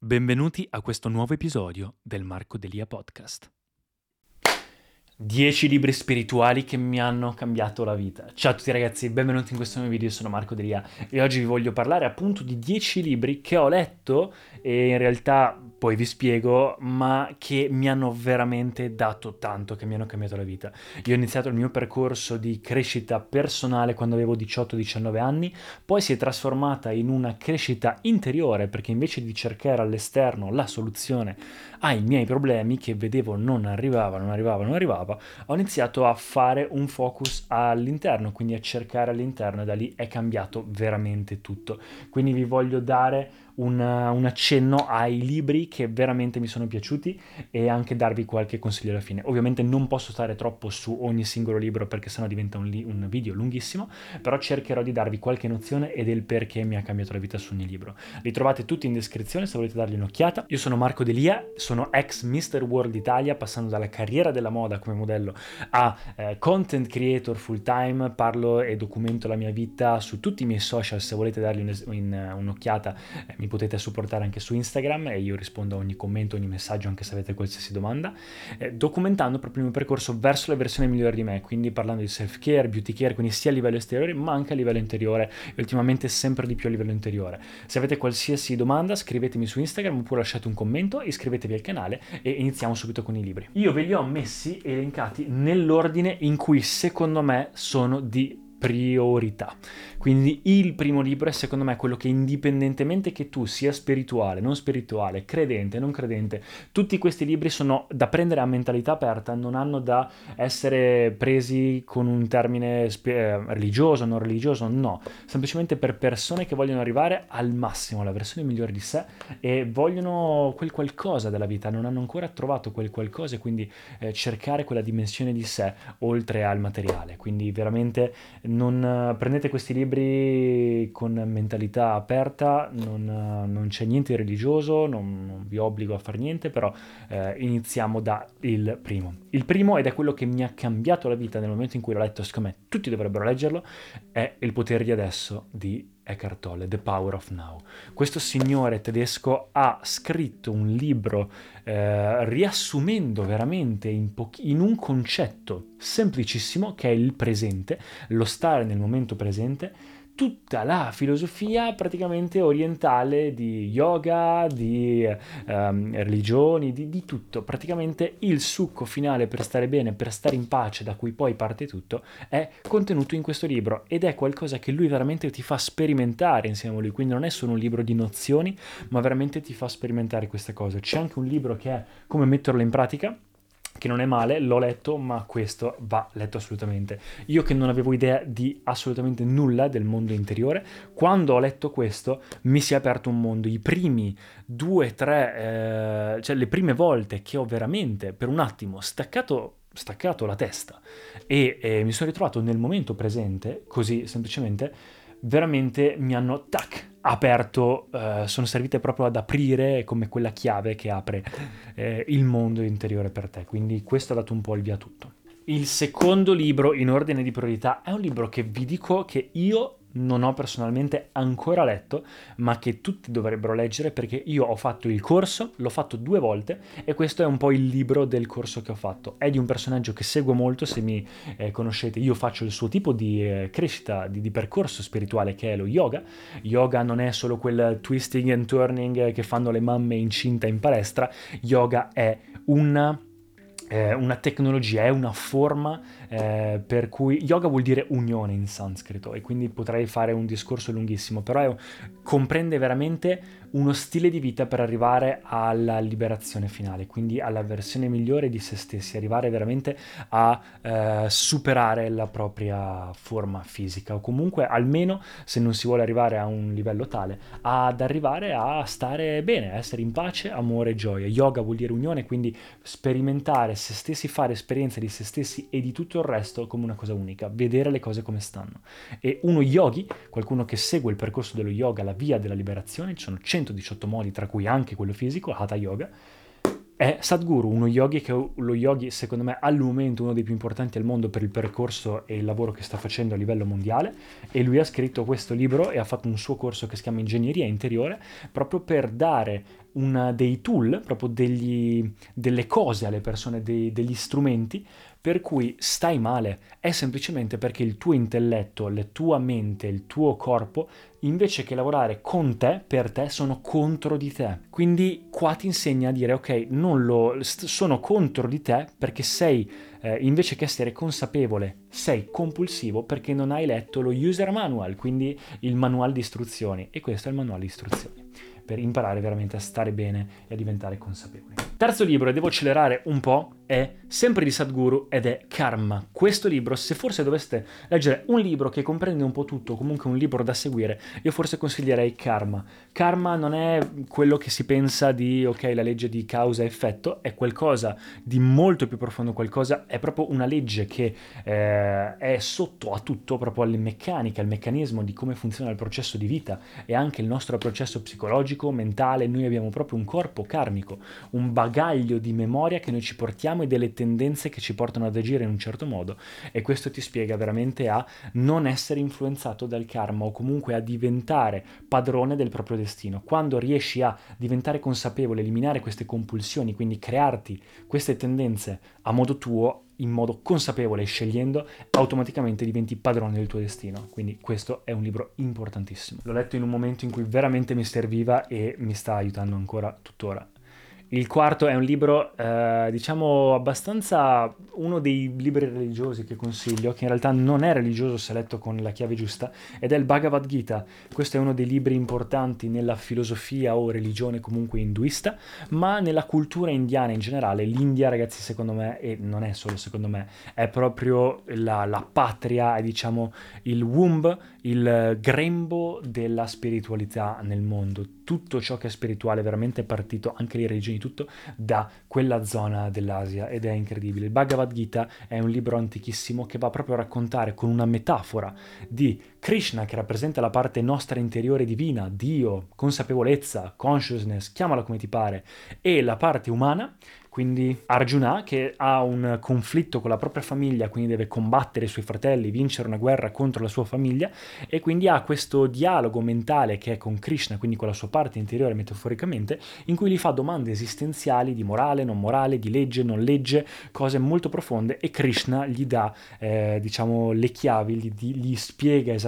Benvenuti a questo nuovo episodio del Marco Delia Podcast. 10 libri spirituali che mi hanno cambiato la vita. Ciao a tutti ragazzi, benvenuti in questo nuovo video, sono Marco Delia e oggi vi voglio parlare appunto di 10 libri che ho letto e in realtà poi vi spiego, ma che mi hanno veramente dato tanto, che mi hanno cambiato la vita. Io ho iniziato il mio percorso di crescita personale quando avevo 18-19 anni, poi si è trasformata in una crescita interiore perché invece di cercare all'esterno la soluzione ai miei problemi che vedevo non arrivava, non arrivava, non arrivava, ho iniziato a fare un focus all'interno, quindi a cercare all'interno e da lì è cambiato veramente tutto. Quindi vi voglio dare un, un, accenno ai libri che veramente mi sono piaciuti e anche darvi qualche consiglio alla fine. Ovviamente non posso stare troppo su ogni singolo libro perché sennò diventa un, li- un video lunghissimo, però cercherò di darvi qualche nozione e del perché mi ha cambiato la vita su ogni libro. Li trovate tutti in descrizione se volete dargli un'occhiata. Io sono Marco Delia, sono ex Mr. World Italia, passando dalla carriera della moda come modello a eh, content creator full time, parlo e documento la mia vita su tutti i miei social, se volete dargli un, in, un'occhiata eh, mi potete supportare anche su Instagram e io rispondo a ogni commento, ogni messaggio, anche se avete qualsiasi domanda, eh, documentando proprio il mio percorso verso la versione migliore di me, quindi parlando di self-care, beauty care, quindi sia a livello esteriore ma anche a livello interiore e ultimamente sempre di più a livello interiore. Se avete qualsiasi domanda scrivetemi su Instagram oppure lasciate un commento, iscrivetevi al canale e iniziamo subito con i libri. Io ve li ho messi elencati nell'ordine in cui secondo me sono di priorità. Quindi il primo libro è secondo me quello che indipendentemente che tu sia spirituale, non spirituale, credente, non credente, tutti questi libri sono da prendere a mentalità aperta, non hanno da essere presi con un termine sp- eh, religioso, non religioso, no, semplicemente per persone che vogliono arrivare al massimo, alla versione migliore di sé e vogliono quel qualcosa della vita, non hanno ancora trovato quel qualcosa e quindi eh, cercare quella dimensione di sé oltre al materiale. Quindi veramente non prendete questi libri con mentalità aperta, non, non c'è niente di religioso, non, non, vi obbligo a fare niente, però eh, iniziamo dal primo. Il primo, ed è quello che mi ha cambiato la vita nel momento in cui l'ho letto, secondo me tutti dovrebbero leggerlo, è Il potere di adesso di Eckhart Tolle, The Power of Now. Questo signore tedesco ha scritto un libro eh, riassumendo veramente in, po- in un concetto semplicissimo che è il presente, lo stare nel momento presente tutta la filosofia praticamente orientale di yoga, di um, religioni, di, di, tutto. Praticamente il succo finale per stare bene, per stare in pace, da cui poi parte tutto, è contenuto in questo libro ed è qualcosa che lui veramente ti fa sperimentare insieme a lui. Quindi non è solo un libro di nozioni, ma veramente ti fa sperimentare queste cose. C'è anche un libro che è come metterlo in pratica che non è male, l'ho letto, ma questo va letto assolutamente. Io che non avevo idea di assolutamente nulla del mondo interiore, quando ho letto questo mi si è aperto un mondo. I primi due, tre, eh, cioè le prime volte che ho veramente per un attimo staccato staccato la testa e eh, mi sono ritrovato nel momento presente, così semplicemente, veramente mi hanno tac aperto, eh, sono servite proprio ad aprire come quella chiave che apre eh, il mondo interiore per te. Quindi questo ha dato un po' il via tutto. Il secondo libro in ordine di priorità è un libro che vi dico che io non ho personalmente ancora letto, ma che tutti dovrebbero leggere perché io ho fatto il corso, l'ho fatto due volte e questo è un po' il libro del corso che ho fatto. È di un personaggio che seguo molto, se mi eh, conoscete io faccio il suo tipo di eh, crescita, di, di, percorso spirituale che è lo yoga. Yoga non è solo quel twisting and turning che fanno le mamme incinta in palestra, yoga è una eh, una tecnologia, è una forma eh, per cui yoga vuol dire unione in sanscrito e quindi potrei fare un discorso lunghissimo, però è, comprende veramente uno stile di vita per arrivare alla liberazione finale, quindi alla versione migliore di se stessi, arrivare veramente a eh, superare la propria forma fisica o comunque almeno se non si vuole arrivare a un livello tale, ad arrivare a stare bene, a essere in pace, amore e gioia. Yoga vuol dire unione, quindi sperimentare se stessi, fare esperienze di se stessi e di tutto il resto come una cosa unica, vedere le cose come stanno. E uno yogi, qualcuno che segue il percorso dello yoga, la via della liberazione, ci sono 118 modi, tra cui anche quello fisico, Hatha Yoga, è Sadhguru, uno yogi che è lo yogi secondo me al momento uno dei più importanti al mondo per il percorso e il lavoro che sta facendo a livello mondiale e lui ha scritto questo libro e ha fatto un suo corso che si chiama Ingegneria Interiore proprio per dare una, dei tool, proprio degli, delle cose alle persone, dei, degli strumenti per cui stai male. È semplicemente perché il tuo intelletto, la tua mente, il tuo corpo, invece che lavorare con te, per te, sono contro di te. Quindi qua ti insegna a dire ok, non lo, sono contro di te perché sei, eh, invece che essere consapevole, sei compulsivo perché non hai letto lo user manual, quindi il manuale di istruzioni. E questo è il manuale di istruzioni per imparare veramente a stare bene e a diventare consapevoli. Terzo libro, e devo accelerare un po', è sempre di Sadhguru ed è Karma. Questo libro, se forse doveste leggere un libro che comprende un po' tutto, comunque un libro da seguire, io forse consiglierei Karma. Karma non è quello che si pensa di, ok, la legge di causa e effetto, è qualcosa di molto più profondo, qualcosa, è proprio una legge che eh, è sotto a tutto, proprio alle meccaniche, al meccanismo di come funziona il processo di vita e anche il nostro processo psicologico mentale, noi abbiamo proprio un corpo karmico, un bagaglio di memoria che noi ci portiamo e delle tendenze che ci portano ad agire in un certo modo e questo ti spiega veramente a non essere influenzato dal karma o comunque a diventare padrone del proprio destino. Quando riesci a diventare consapevole, eliminare queste compulsioni, quindi crearti queste tendenze a modo tuo, in modo consapevole, scegliendo, automaticamente diventi padrone del tuo destino. Quindi questo è un libro importantissimo. L'ho letto in un momento in cui veramente mi serviva e mi sta aiutando ancora tuttora. Il quarto è un libro, eh, diciamo, abbastanza uno dei libri religiosi che consiglio, che in realtà non è religioso se letto con la chiave giusta, ed è il Bhagavad Gita. Questo è uno dei libri importanti nella filosofia o religione comunque induista, ma nella cultura indiana in generale. L'India, ragazzi, secondo me, e non è solo secondo me, è proprio la, la patria, è diciamo il womb, il grembo della spiritualità nel mondo. Tutto ciò che è spirituale veramente è partito, anche le religioni, tutto, da quella zona dell'Asia ed è incredibile. Il Bhagavad Gita è un libro antichissimo che va proprio a raccontare con una metafora di Krishna che rappresenta la parte nostra interiore divina, Dio, consapevolezza, consciousness, chiamala come ti pare, e la parte umana quindi Arjuna che ha un conflitto con la propria famiglia, quindi deve combattere i suoi fratelli, vincere una guerra contro la sua famiglia e quindi ha questo dialogo mentale che è con Krishna, quindi con la sua parte interiore metaforicamente, in cui gli fa domande esistenziali di morale, non morale, di legge, non legge, cose molto profonde e Krishna gli dà eh, diciamo le chiavi, gli, gli, spiega esattamente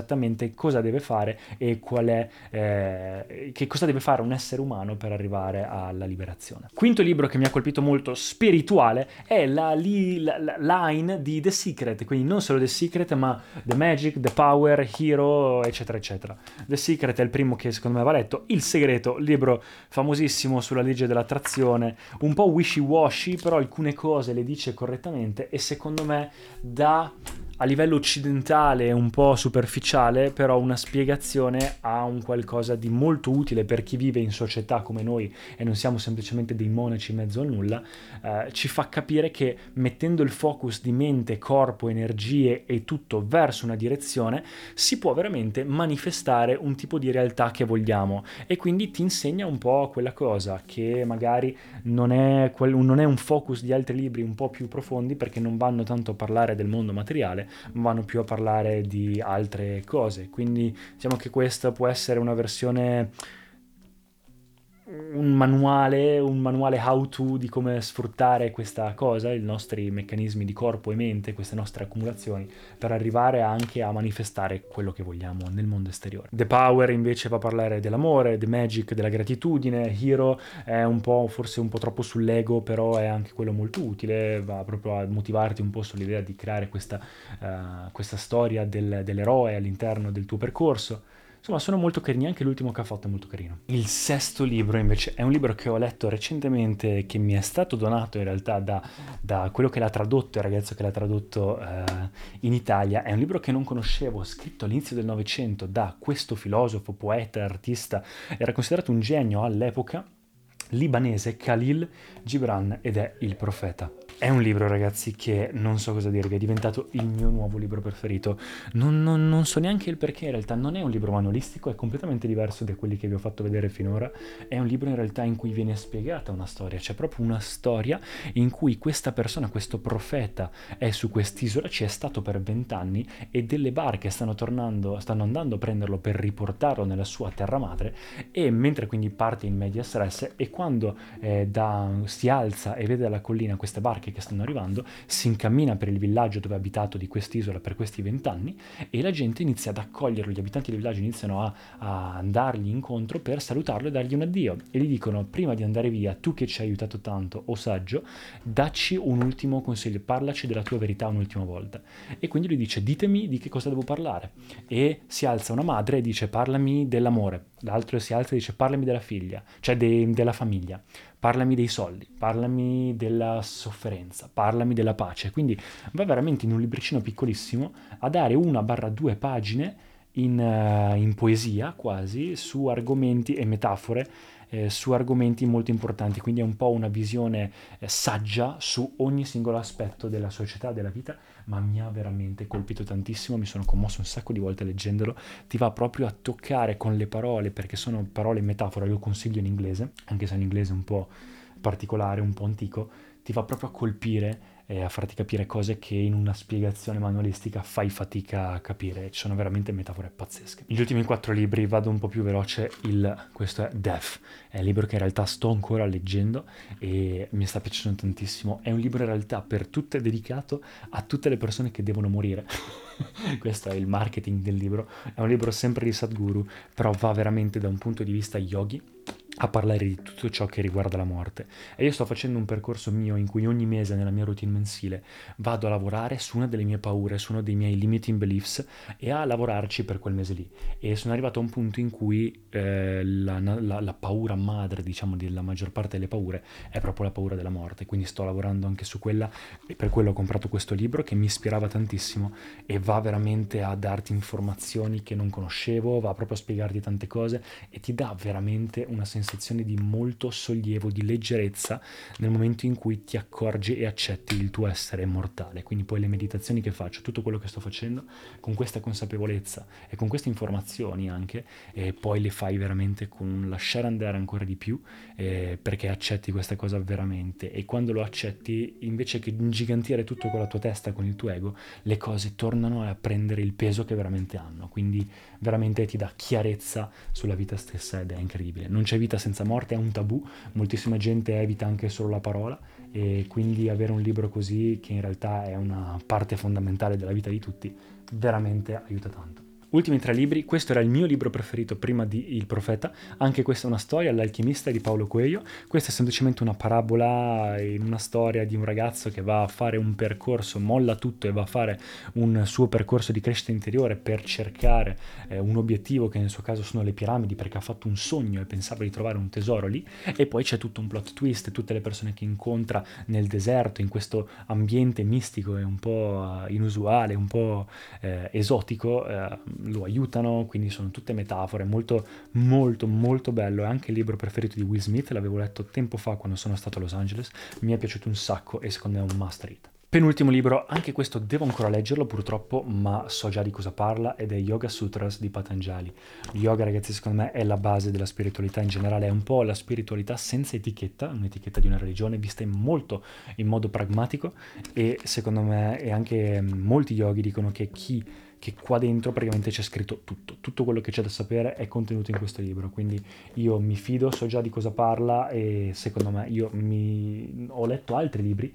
cosa deve fare e qual è eh, che cosa deve fare un essere umano per arrivare alla liberazione. Quinto libro che mi ha colpito molto spirituale è la, la, la, line di The Secret, quindi non solo The Secret ma The Magic, The Power, Hero, eccetera, eccetera. The Secret è il primo che secondo me va letto, Il Segreto, libro famosissimo sulla legge dell'attrazione, un po' wishy-washy, però alcune cose le dice correttamente e secondo me dà a livello occidentale un po' superficiale, però una spiegazione ha un qualcosa di molto utile per chi vive in società come noi e non siamo semplicemente dei monaci in mezzo a nulla, eh, ci fa capire che mettendo il focus di mente, corpo, energie e tutto verso una direzione, si può veramente manifestare un tipo di realtà che vogliamo. E quindi ti insegna un po' quella cosa che magari non è, quel, non è un focus di altri libri un po' più profondi perché non vanno tanto a parlare del mondo materiale, vanno più a parlare di altre cose. Quindi diciamo che questa può essere una versione un manuale, un manuale how to di come sfruttare questa cosa, i nostri meccanismi di corpo e mente, queste nostre accumulazioni, per arrivare anche a manifestare quello che vogliamo nel mondo esteriore. The Power invece va a parlare dell'amore, The Magic, della gratitudine, Hero è un po' forse un po' troppo sull'ego, però è anche quello molto utile, va proprio a motivarti un po' sull'idea di creare questa, uh, questa storia del, dell'eroe all'interno del tuo percorso. Insomma, sono molto carini, anche l'ultimo che ha fatto è molto carino. Il sesto libro invece è un libro che ho letto recentemente, che mi è stato donato in realtà da, da quello che l'ha tradotto, il ragazzo che l'ha tradotto eh, in Italia. È un libro che non conoscevo, scritto all'inizio del Novecento da questo filosofo, poeta, artista, era considerato un genio all'epoca, libanese Khalil Gibran ed è il profeta. È un libro, ragazzi, che non so cosa dirvi, è diventato il mio nuovo libro preferito. Non, non, non, so neanche il perché, in realtà non è un libro manualistico, è completamente diverso da quelli che vi ho fatto vedere finora. È un libro in realtà in cui viene spiegata una storia, c'è proprio una storia in cui questa persona, questo profeta, è su quest'isola, ci è stato per vent'anni e delle barche stanno tornando, stanno andando a prenderlo per riportarlo nella sua terra madre e mentre quindi parte in media stress e quando eh, da, si alza e vede dalla collina queste barche che stanno arrivando, si incammina per il villaggio dove ha abitato di quest'isola per questi vent'anni e la gente inizia ad accoglierlo, gli abitanti del villaggio iniziano a, a, andargli incontro per salutarlo e dargli un addio. E gli dicono prima di andare via, tu che ci hai aiutato tanto, o saggio, dacci un ultimo consiglio, parlaci della tua verità un'ultima volta. E quindi lui dice ditemi di che cosa devo parlare. E si alza una madre e dice parlami dell'amore, l'altro si alza e dice parlami della figlia, cioè de, della famiglia parlami dei soldi, parlami della sofferenza, parlami della pace. Quindi va veramente in un libricino piccolissimo a dare una barra due pagine in, uh, in poesia quasi su argomenti e metafore eh, su argomenti molto importanti, quindi è un po' una visione eh, saggia su ogni singolo aspetto della società, della vita, ma mi ha veramente colpito tantissimo, mi sono commosso un sacco di volte leggendolo, ti va proprio a toccare con le parole, perché sono parole in metafora, lo consiglio in inglese, anche se è un inglese un po' particolare, un po' antico, ti va proprio a colpire e a farti capire cose che in una spiegazione manualistica fai fatica a capire. Ci sono veramente metafore pazzesche. Gli ultimi quattro libri, vado un po' più veloce, il, questo è Death, è un libro che in realtà sto ancora leggendo e mi sta piacendo tantissimo. È un libro in realtà per tutte dedicato a tutte le persone che devono morire. questo è il marketing del libro. È un libro sempre di Sadhguru, però va veramente da un punto di vista yogi a parlare di tutto ciò che riguarda la morte. E io sto facendo un percorso mio in cui ogni mese nella mia routine mensile vado a lavorare su una delle mie paure, su uno dei miei limiting beliefs e a lavorarci per quel mese lì. E sono arrivato a un punto in cui eh, la, la, la, paura madre, diciamo, della maggior parte delle paure è proprio la paura della morte. Quindi sto lavorando anche su quella e per quello ho comprato questo libro che mi ispirava tantissimo e va veramente a darti informazioni che non conoscevo, va proprio a spiegarti tante cose e ti dà veramente una sensazione sensazione di molto sollievo, di leggerezza nel momento in cui ti accorgi e accetti il tuo essere mortale. Quindi poi le meditazioni che faccio, tutto quello che sto facendo con questa consapevolezza e con queste informazioni anche, e poi le fai veramente con lasciare andare ancora di più eh, perché accetti questa cosa veramente e quando lo accetti invece che ingigantire tutto con la tua testa, con il tuo ego, le cose tornano a prendere il peso che veramente hanno. Quindi veramente ti dà chiarezza sulla vita stessa ed è incredibile. Non c'è vita senza morte, è un tabù, moltissima gente evita anche solo la parola e quindi avere un libro così che in realtà è una parte fondamentale della vita di tutti veramente aiuta tanto. Ultimi tre libri, questo era il mio libro preferito prima di Il Profeta, anche questa è una storia, L'alchimista di Paolo Coelho, questa è semplicemente una parabola in una storia di un ragazzo che va a fare un percorso, molla tutto e va a fare un suo percorso di crescita interiore per cercare eh, un obiettivo che nel suo caso sono le piramidi perché ha fatto un sogno e pensava di trovare un tesoro lì e poi c'è tutto un plot twist, tutte le persone che incontra nel deserto, in questo ambiente mistico e un po' inusuale, un po' eh, esotico. Eh, lo aiutano, quindi sono tutte metafore, molto molto molto bello, è anche il libro preferito di Will Smith, l'avevo letto tempo fa quando sono stato a Los Angeles, mi è piaciuto un sacco e secondo me è un must read. Penultimo libro, anche questo devo ancora leggerlo purtroppo, ma so già di cosa parla ed è Yoga Sutras di Patanjali. Yoga ragazzi secondo me è la base della spiritualità in generale, è un po' la spiritualità senza etichetta, un'etichetta di una religione vista in molto in modo pragmatico e secondo me e anche molti yogi dicono che chi che qua dentro praticamente c'è scritto tutto, tutto quello che c'è da sapere è contenuto in questo libro, quindi io mi fido, so già di cosa parla e secondo me io mi... ho letto altri libri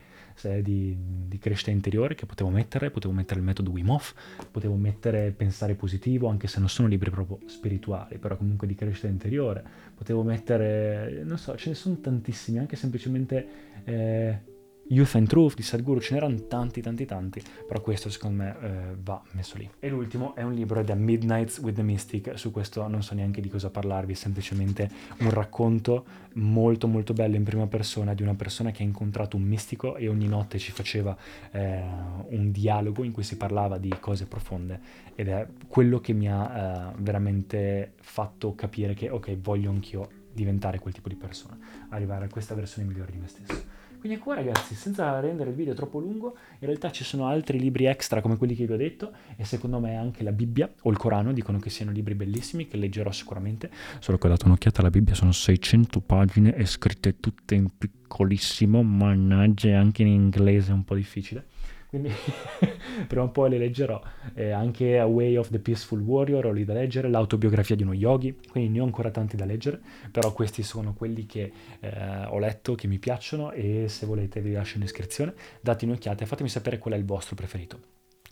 di, di, crescita interiore che potevo mettere, potevo mettere il metodo Wim Hof, potevo mettere pensare positivo, anche se non sono libri proprio spirituali, però comunque di crescita interiore, potevo mettere, non so, ce ne sono tantissimi, anche semplicemente... Eh, Youth and Truth di Sadhguru, ce n'erano tanti, tanti, tanti, però questo secondo me eh, va messo lì. E l'ultimo è un libro ed Midnights with the Mystic, su questo non so neanche di cosa parlarvi, è semplicemente un racconto molto molto bello in prima persona di una persona che ha incontrato un mistico e ogni notte ci faceva eh, un dialogo in cui si parlava di cose profonde ed è quello che mi ha eh, veramente fatto capire che ok, voglio anch'io diventare quel tipo di persona, arrivare a questa versione migliore di me stesso. Quindi qua ragazzi, senza rendere il video troppo lungo, in realtà ci sono altri libri extra come quelli che vi ho detto e secondo me anche la Bibbia o il Corano dicono che siano libri bellissimi che leggerò sicuramente. Solo che ho dato un'occhiata alla Bibbia, sono 600 pagine e scritte tutte in piccolissimo, mannaggia, anche in inglese è un po' difficile quindi prima o poi le leggerò. Eh, anche A Way of the Peaceful Warrior ho lì da leggere, l'autobiografia di uno yogi, quindi ne ho ancora tanti da leggere, però questi sono quelli che eh, ho letto, che mi piacciono e se volete vi lascio in descrizione, date un'occhiata e fatemi sapere qual è il vostro preferito.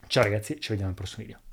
Ciao ragazzi, ci vediamo al prossimo video.